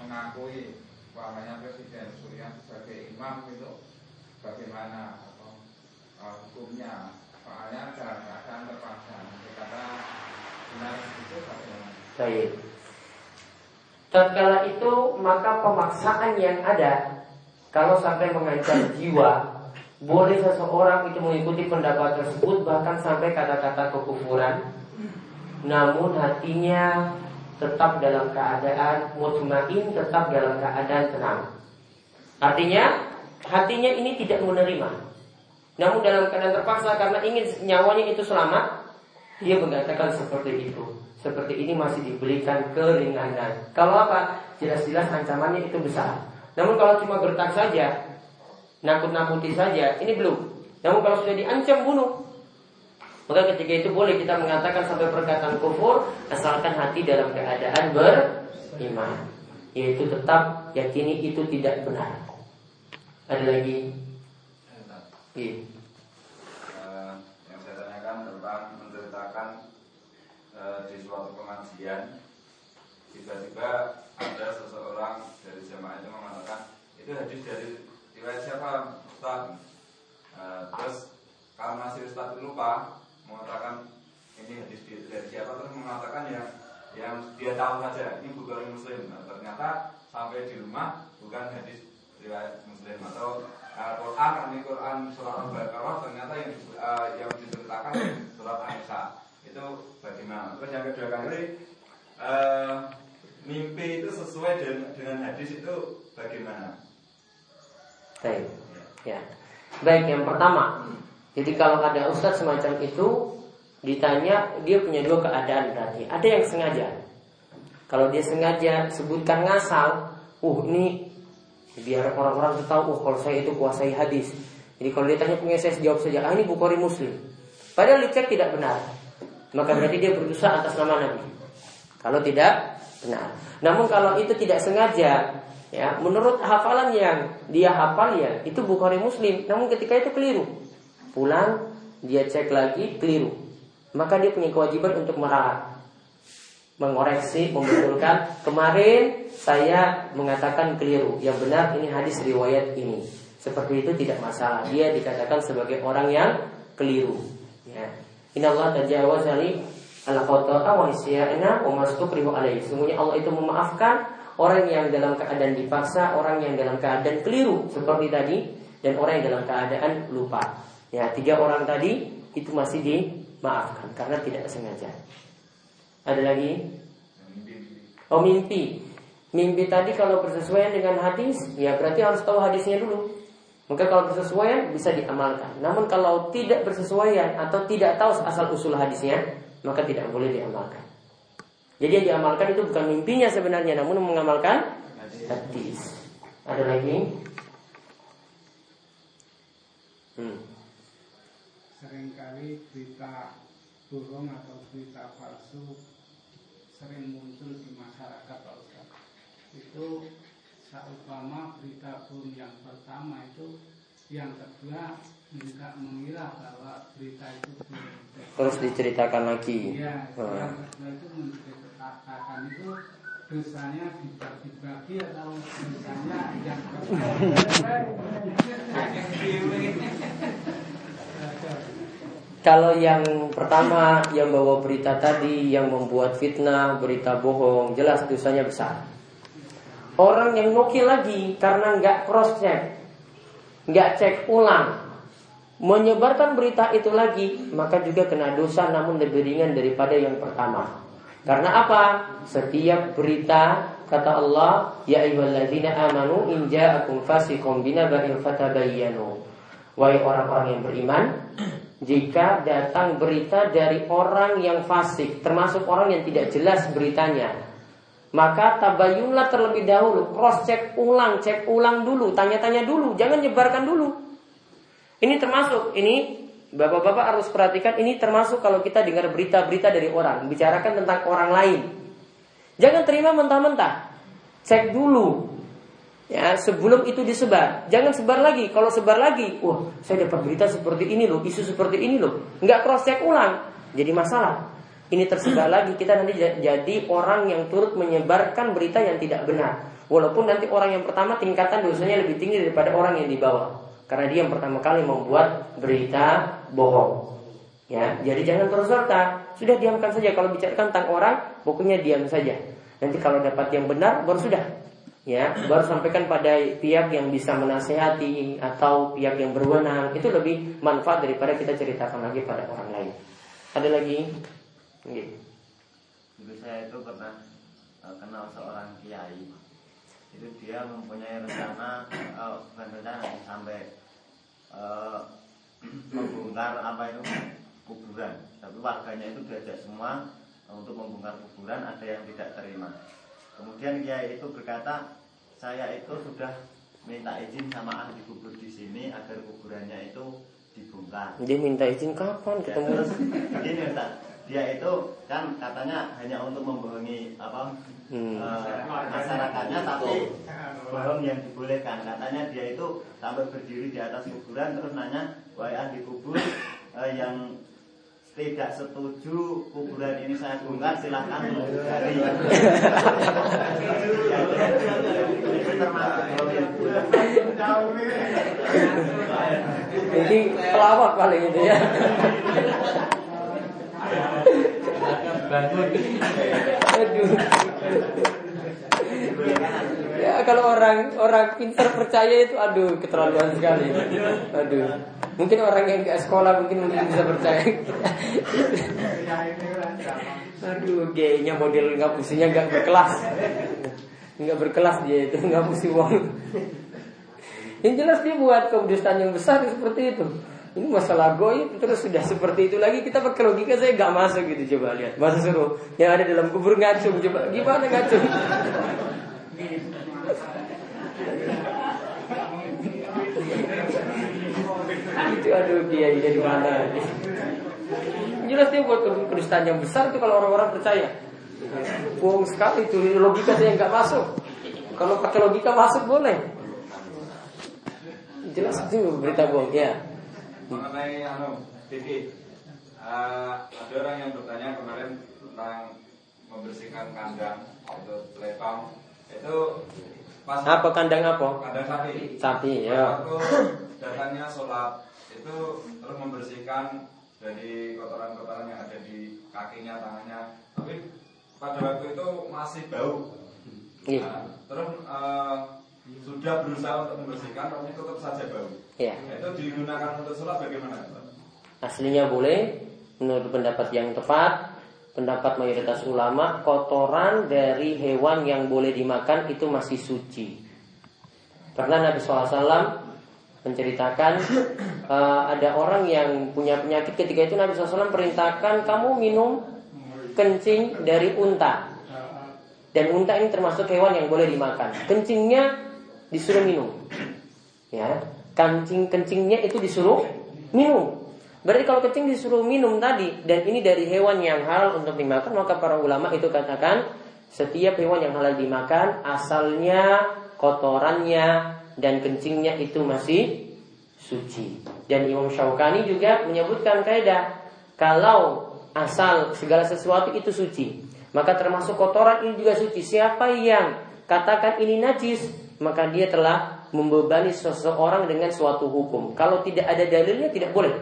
mengakui bahwanya Presiden Surya sebagai imam itu bagaimana uh, hukumnya soalnya dalam keadaan terpaksa kata benar itu bagaimana? Baik. Tatkala itu maka pemaksaan yang ada kalau sampai mengancam jiwa boleh seseorang itu mengikuti pendapat tersebut bahkan sampai kata-kata kekufuran. Namun hatinya tetap dalam keadaan mutmain tetap dalam keadaan tenang. Artinya hatinya ini tidak menerima. Namun dalam keadaan terpaksa karena ingin nyawanya itu selamat, dia mengatakan seperti itu. Seperti ini masih diberikan keringanan. Kalau apa? Jelas-jelas ancamannya itu besar. Namun kalau cuma gertak saja, nakut-nakuti saja, ini belum. Namun kalau sudah diancam bunuh, maka ketika itu boleh kita mengatakan sampai perkataan kufur asalkan hati dalam keadaan beriman. Yaitu tetap yakini itu tidak benar. Ada lagi? Iya. Uh, yang saya tanyakan tentang menceritakan uh, di suatu pengajian tiba-tiba ada seseorang dari jemaah itu mengatakan itu hadis dari riwayat siapa Ustaz? Uh, terus karena si Ustaz lupa mengatakan ini hadis dari siapa terus mengatakan yang yang dia tahu saja ini bukan muslim. Nah, ternyata sampai di rumah bukan hadis riwayat muslim atau uh, Quran ini Quran surat Al-Baqarah ternyata yang uh, yang diceritakan surat Aisyah itu bagaimana terus yang kedua kali uh, mimpi itu sesuai dengan, dengan hadis itu bagaimana Baik. Ya. Baik, yang pertama. Jadi kalau ada ustadz semacam itu ditanya dia punya dua keadaan berarti. Ada yang sengaja. Kalau dia sengaja sebutkan ngasal, uh ini biar orang-orang tahu, uh kalau saya itu kuasai hadis. Jadi kalau dia tanya punya saya jawab saja, ah ini Bukhari Muslim. Padahal dicek tidak benar. Maka berarti dia berusaha atas nama Nabi. Kalau tidak benar. Namun kalau itu tidak sengaja, Ya, menurut hafalan yang dia hafal ya itu Bukhari Muslim. Namun ketika itu keliru. Pulang dia cek lagi keliru. Maka dia punya kewajiban untuk meralat. Mengoreksi, membetulkan. Kemarin saya mengatakan keliru. Yang benar ini hadis riwayat ini. Seperti itu tidak masalah. Dia dikatakan sebagai orang yang keliru. Ya. Inna Allah ala khoto'a wa nisya'ina wa mastukrihu alaihi. Sungguhnya Allah itu memaafkan orang yang dalam keadaan dipaksa, orang yang dalam keadaan keliru seperti tadi, dan orang yang dalam keadaan lupa. Ya, tiga orang tadi itu masih dimaafkan karena tidak sengaja. Ada lagi? Oh mimpi. Mimpi tadi kalau bersesuaian dengan hadis, ya berarti harus tahu hadisnya dulu. Maka kalau bersesuaian bisa diamalkan. Namun kalau tidak bersesuaian atau tidak tahu asal usul hadisnya, maka tidak boleh diamalkan. Jadi yang diamalkan itu bukan mimpinya sebenarnya, namun mengamalkan hadis. Ada lagi? Hmm. Seringkali berita bohong atau berita palsu sering muncul di masyarakat Pak Ustaz. Itu seumpama berita bohong yang pertama itu yang kedua minta mengira bahwa berita itu terus diceritakan lagi. Iya, hmm. yang kedua itu katakan itu dosanya dibagi-bagi atau dosanya yang Kalau yang pertama yang bawa berita tadi yang membuat fitnah, berita bohong, jelas dosanya besar. Orang yang nukil lagi karena nggak cross check, nggak cek ulang, menyebarkan berita itu lagi, maka juga kena dosa namun lebih ringan daripada yang pertama. Karena apa? Setiap berita kata Allah, ya ayyuhalladzina amanu in ja'akum fasiqun binaba'in fatabayyanu. Wahai orang-orang yang beriman, jika datang berita dari orang yang fasik, termasuk orang yang tidak jelas beritanya, maka tabayunlah terlebih dahulu, cross check ulang, cek ulang dulu, tanya-tanya dulu, jangan nyebarkan dulu. Ini termasuk ini Bapak-bapak harus perhatikan ini termasuk kalau kita dengar berita-berita dari orang, bicarakan tentang orang lain. Jangan terima mentah-mentah. Cek dulu. Ya, sebelum itu disebar. Jangan sebar lagi. Kalau sebar lagi, wah, saya dapat berita seperti ini loh, isu seperti ini loh. Nggak cross check ulang. Jadi masalah. Ini tersebar lagi, kita nanti jadi orang yang turut menyebarkan berita yang tidak benar. Walaupun nanti orang yang pertama tingkatan dosanya lebih tinggi daripada orang yang di bawah. Karena dia yang pertama kali membuat berita bohong. Ya, jadi jangan terus serta. Sudah diamkan saja kalau bicarakan tentang orang, pokoknya diam saja. Nanti kalau dapat yang benar baru sudah. Ya, baru sampaikan pada pihak yang bisa menasehati atau pihak yang berwenang. Itu lebih manfaat daripada kita ceritakan lagi pada orang lain. Ada lagi? Gitu. Dulu saya itu pernah uh, kenal seorang kiai. Itu dia mempunyai rencana, uh, bukan rencana sampai uh, membongkar apa itu kuburan. Tapi warganya itu diajak semua untuk membongkar kuburan ada yang tidak terima. Kemudian kiai itu berkata saya itu sudah minta izin sama ahli kubur di sini agar kuburannya itu dibongkar. Dia minta izin kapan ketemu? begini Ustaz dia itu kan katanya hanya untuk membohongi apa hmm. uh, masyarakatnya tapi bohong yang dibolehkan. Katanya dia itu sampai berdiri di atas kuburan terus nanya wahai ahli kubur uh, yang tidak setuju kuburan ini saya bongkar silahkan dari ini pelawak paling itu ya. Aduh. Ya kalau orang orang pintar percaya itu aduh keterlaluan sekali. Aduh. Mungkin orang yang gak sekolah mungkin mungkin bisa percaya. aduh, gayanya model ngapusinya gak berkelas. Nggak berkelas dia itu ngapusi uang. Yang jelas dia buat kedustaan yang besar seperti itu. Ini masalah goib terus sudah seperti itu lagi kita pakai logika saya gak masuk gitu coba lihat. Masa suruh yang ada dalam kubur ngacung coba gimana ngacung? Itu aduh dia ini di mana? Jelas dia buat kedustaan yang besar itu kalau orang-orang percaya. Bohong sekali itu logika saya nggak masuk. Kalau pakai logika masuk boleh. Jelas itu berita bohong ya mengenai anu Diki uh, ada orang yang bertanya kemarin tentang membersihkan kandang atau lepang. Itu pas apa kandang apa? Kandang sapi. Sapi ya. waktu datangnya sholat itu terus membersihkan dari kotoran-kotoran yang ada di kakinya tangannya. Tapi pada waktu itu masih bau. Iya. nah, terus uh, sudah berusaha untuk membersihkan tapi tetap saja bau. Ya. itu digunakan untuk sholat bagaimana aslinya boleh menurut pendapat yang tepat pendapat mayoritas ulama kotoran dari hewan yang boleh dimakan itu masih suci. Pernah Nabi SAW menceritakan uh, ada orang yang punya penyakit ketika itu Nabi SAW perintahkan kamu minum kencing dari unta. Dan unta ini termasuk hewan yang boleh dimakan. Kencingnya disuruh minum ya kencing kencingnya itu disuruh minum berarti kalau kencing disuruh minum tadi dan ini dari hewan yang halal untuk dimakan maka para ulama itu katakan setiap hewan yang halal dimakan asalnya kotorannya dan kencingnya itu masih suci. Dan Imam Syaukani juga menyebutkan kaidah kalau asal segala sesuatu itu suci, maka termasuk kotoran ini juga suci. Siapa yang katakan ini najis, maka dia telah membebani seseorang dengan suatu hukum. Kalau tidak ada dalilnya tidak boleh.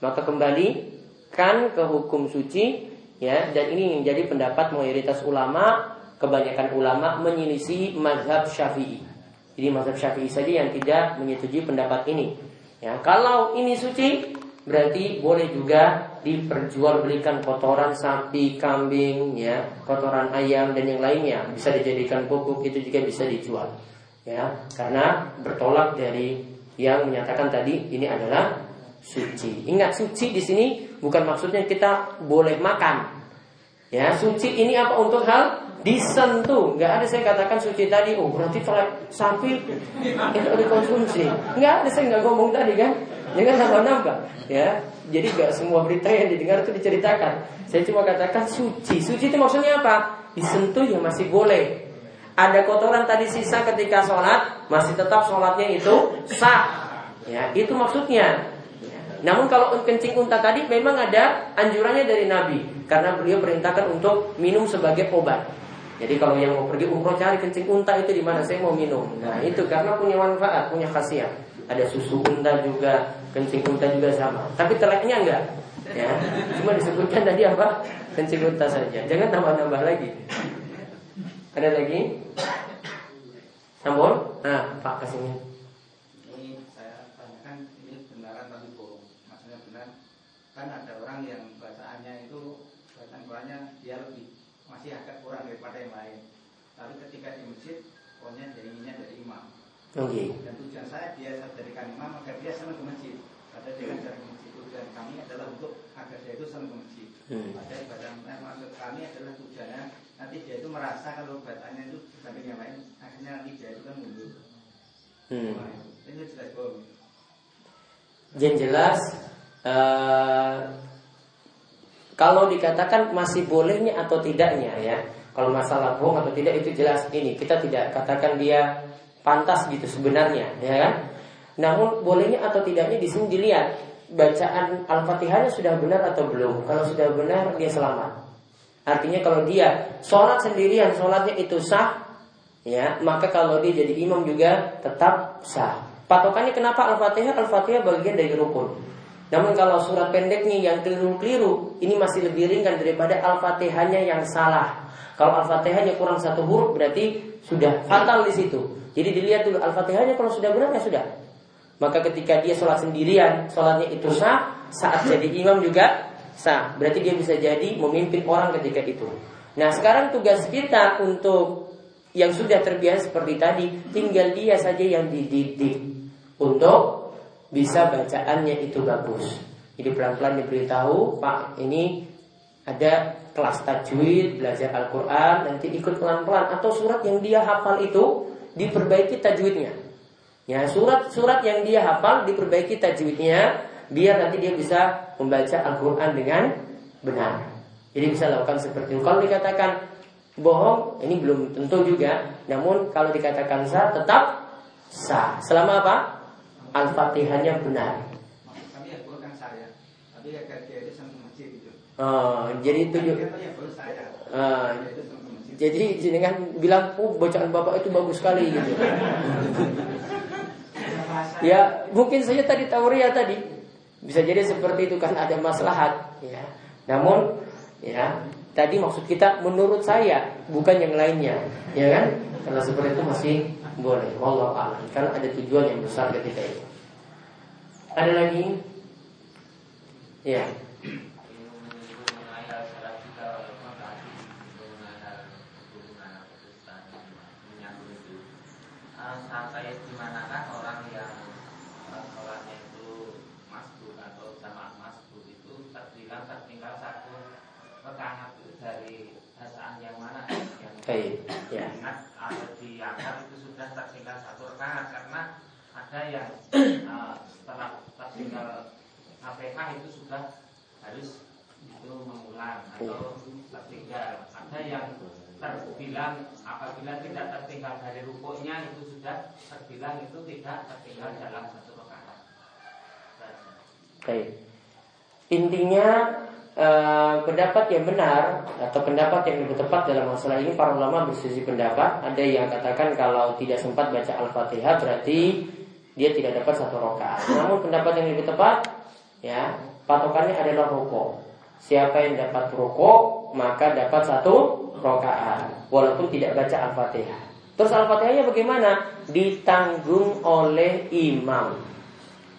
Maka kembali kan ke hukum suci ya dan ini menjadi pendapat mayoritas ulama kebanyakan ulama menyelisih mazhab syafi'i jadi mazhab Syafi'i saja yang tidak menyetujui pendapat ini. Ya, kalau ini suci, berarti boleh juga diperjualbelikan kotoran sapi, kambing, ya, kotoran ayam dan yang lainnya bisa dijadikan pupuk itu juga bisa dijual. Ya, karena bertolak dari yang menyatakan tadi ini adalah suci. Ingat suci di sini bukan maksudnya kita boleh makan. Ya, suci ini apa untuk hal disentuh. Nggak ada saya katakan suci tadi oh berarti sapi itu dikonsumsi. Nggak ada saya nggak ngomong tadi kan? Jangan nambah-nambah. Ya jadi nggak semua berita yang didengar itu diceritakan. Saya cuma katakan suci. Suci itu maksudnya apa? Disentuh ya masih boleh ada kotoran tadi sisa ketika sholat masih tetap sholatnya itu sah ya itu maksudnya namun kalau kencing unta tadi memang ada anjurannya dari Nabi karena beliau perintahkan untuk minum sebagai obat. Jadi kalau yang mau pergi umroh cari kencing unta itu di mana saya mau minum. Nah itu karena punya manfaat, punya khasiat. Ada susu unta juga, kencing unta juga sama. Tapi teleknya enggak. Ya, cuma disebutkan tadi apa? Kencing unta saja. Jangan tambah-tambah lagi. Ada lagi? Sambol? Nah, Pak kasihnya. Ini saya tanyakan ini benaran tapi bohong. Maksudnya benar. Kan ada orang yang bacaannya itu bacaan Qurannya dia lebih masih agak kurang daripada yang lain. Tapi ketika di masjid, pokoknya dia inginnya dari imam. Oke. Okay. Dan tujuan saya dia jadikan imam agar dia senang ke masjid. Pada dengan cara ke masjid. Tujuan kami adalah untuk agar dia itu senang ke masjid. Hmm. Pada ibadah maksud kami adalah tujuannya nanti dia itu merasa kalau bacaannya itu dibanding yang lain, akhirnya nanti dia itu kan mundur. Hmm. Nah, ini jelas bohong. Yang jelas uh, kalau dikatakan masih bolehnya atau tidaknya ya Kalau masalah bohong atau tidak itu jelas ini Kita tidak katakan dia pantas gitu sebenarnya ya kan Namun bolehnya atau tidaknya di sini dilihat Bacaan Al-Fatihahnya sudah benar atau belum Kalau sudah benar dia selamat Artinya kalau dia sholat sendirian Sholatnya itu sah ya Maka kalau dia jadi imam juga tetap sah Patokannya kenapa Al-Fatihah? Al-Fatihah bagian dari rukun Namun kalau surat pendeknya yang keliru-keliru, ini masih lebih ringan daripada Al-Fatihahnya yang salah. Kalau Al-Fatihahnya kurang satu huruf berarti sudah fatal di situ. Jadi dilihat dulu Al-Fatihahnya kalau sudah benar ya sudah. Maka ketika dia sholat sendirian, sholatnya itu sah, saat jadi imam juga sah. Berarti dia bisa jadi memimpin orang ketika itu. Nah sekarang tugas kita untuk yang sudah terbiasa seperti tadi, tinggal dia saja yang dididik untuk bisa bacaannya itu bagus. Jadi pelan-pelan diberitahu, Pak, ini ada kelas tajwid, belajar Al-Quran, nanti ikut pelan-pelan atau surat yang dia hafal itu diperbaiki tajwidnya. Ya, surat-surat yang dia hafal diperbaiki tajwidnya biar nanti dia bisa membaca Al-Quran dengan benar. Jadi bisa lakukan seperti itu. Kalau dikatakan bohong, ini belum tentu juga. Namun kalau dikatakan sah, tetap sah. Selama apa? Al-Fatihahnya benar. Kami ya bukan saya, tapi ya kerja itu sama masjid itu. Oh, jadi itu juga. Uh, jadi jenengan bilang, oh bacaan bapak itu bagus sekali gitu. ya mungkin saja tadi tauria tadi bisa jadi seperti itu kan ada maslahat. Ya. Namun ya tadi maksud kita menurut saya bukan yang lainnya, ya kan? Karena seperti itu masih boleh. Allah alam. Karena ada tujuan yang besar ketika itu. Ada lagi? Ya. sampai di orang yang sholatnya itu masbuk atau sama masbuk itu terbilang tertinggal satu rekaat dari bacaan yang mana yang Baik, ya. ingat atau dianggap itu sudah tertinggal satu rekaat karena ada yang uh, setelah tertinggal KPK itu sudah harus itu mengulang atau tertinggal ada yang terbilang apabila tidak tertinggal dari rukuknya itu sudah terbilang itu tidak tertinggal dalam satu rakaat. Baik. Intinya eh, pendapat yang benar atau pendapat yang lebih tepat dalam masalah ini para ulama bersisi pendapat. Ada yang katakan kalau tidak sempat baca Al-Fatihah berarti dia tidak dapat satu rakaat. Namun pendapat yang lebih tepat, ya patokannya adalah rokok. Siapa yang dapat rokok maka dapat satu rakaat, walaupun tidak baca al-fatihah. Terus al-fatihahnya bagaimana? Ditanggung oleh imam.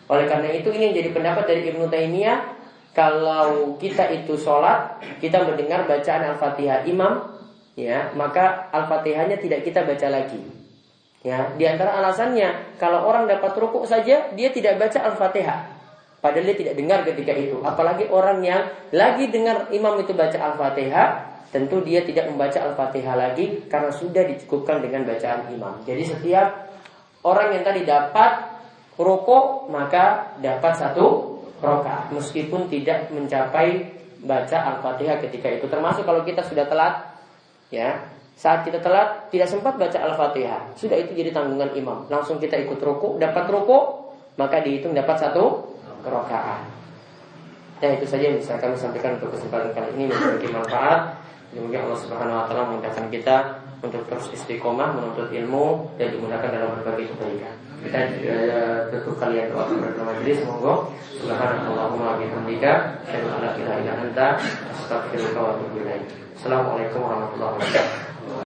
Oleh karena itu ini yang jadi pendapat dari Ibnu Taimiyah kalau kita itu sholat kita mendengar bacaan al-fatihah imam ya maka al-fatihahnya tidak kita baca lagi Ya, di antara alasannya kalau orang dapat rukuk saja dia tidak baca Al-Fatihah. Padahal dia tidak dengar ketika itu. Apalagi orang yang lagi dengar imam itu baca Al-Fatihah, tentu dia tidak membaca Al-Fatihah lagi karena sudah dicukupkan dengan bacaan imam. Jadi setiap orang yang tadi dapat rukuk maka dapat satu rokaat meskipun tidak mencapai baca Al-Fatihah ketika itu. Termasuk kalau kita sudah telat ya saat kita telat tidak sempat baca Al-Fatihah, sudah itu jadi tanggungan imam. Langsung kita ikut ruku, dapat ruku, maka dihitung dapat satu rakaat. Ya itu saja yang bisa kami sampaikan untuk kesempatan kali ini memiliki manfaat. Semoga Allah Subhanahu wa taala memudahkan kita untuk terus istiqomah menuntut ilmu dan dimudahkan dalam berbagai kebaikan. Kita tutup kalian doa pada majelis semoga subhanallahumma bihamdika asyhadu an la ilaha illa anta astaghfiruka wa atubu ilaik. Assalamualaikum warahmatullahi wabarakatuh.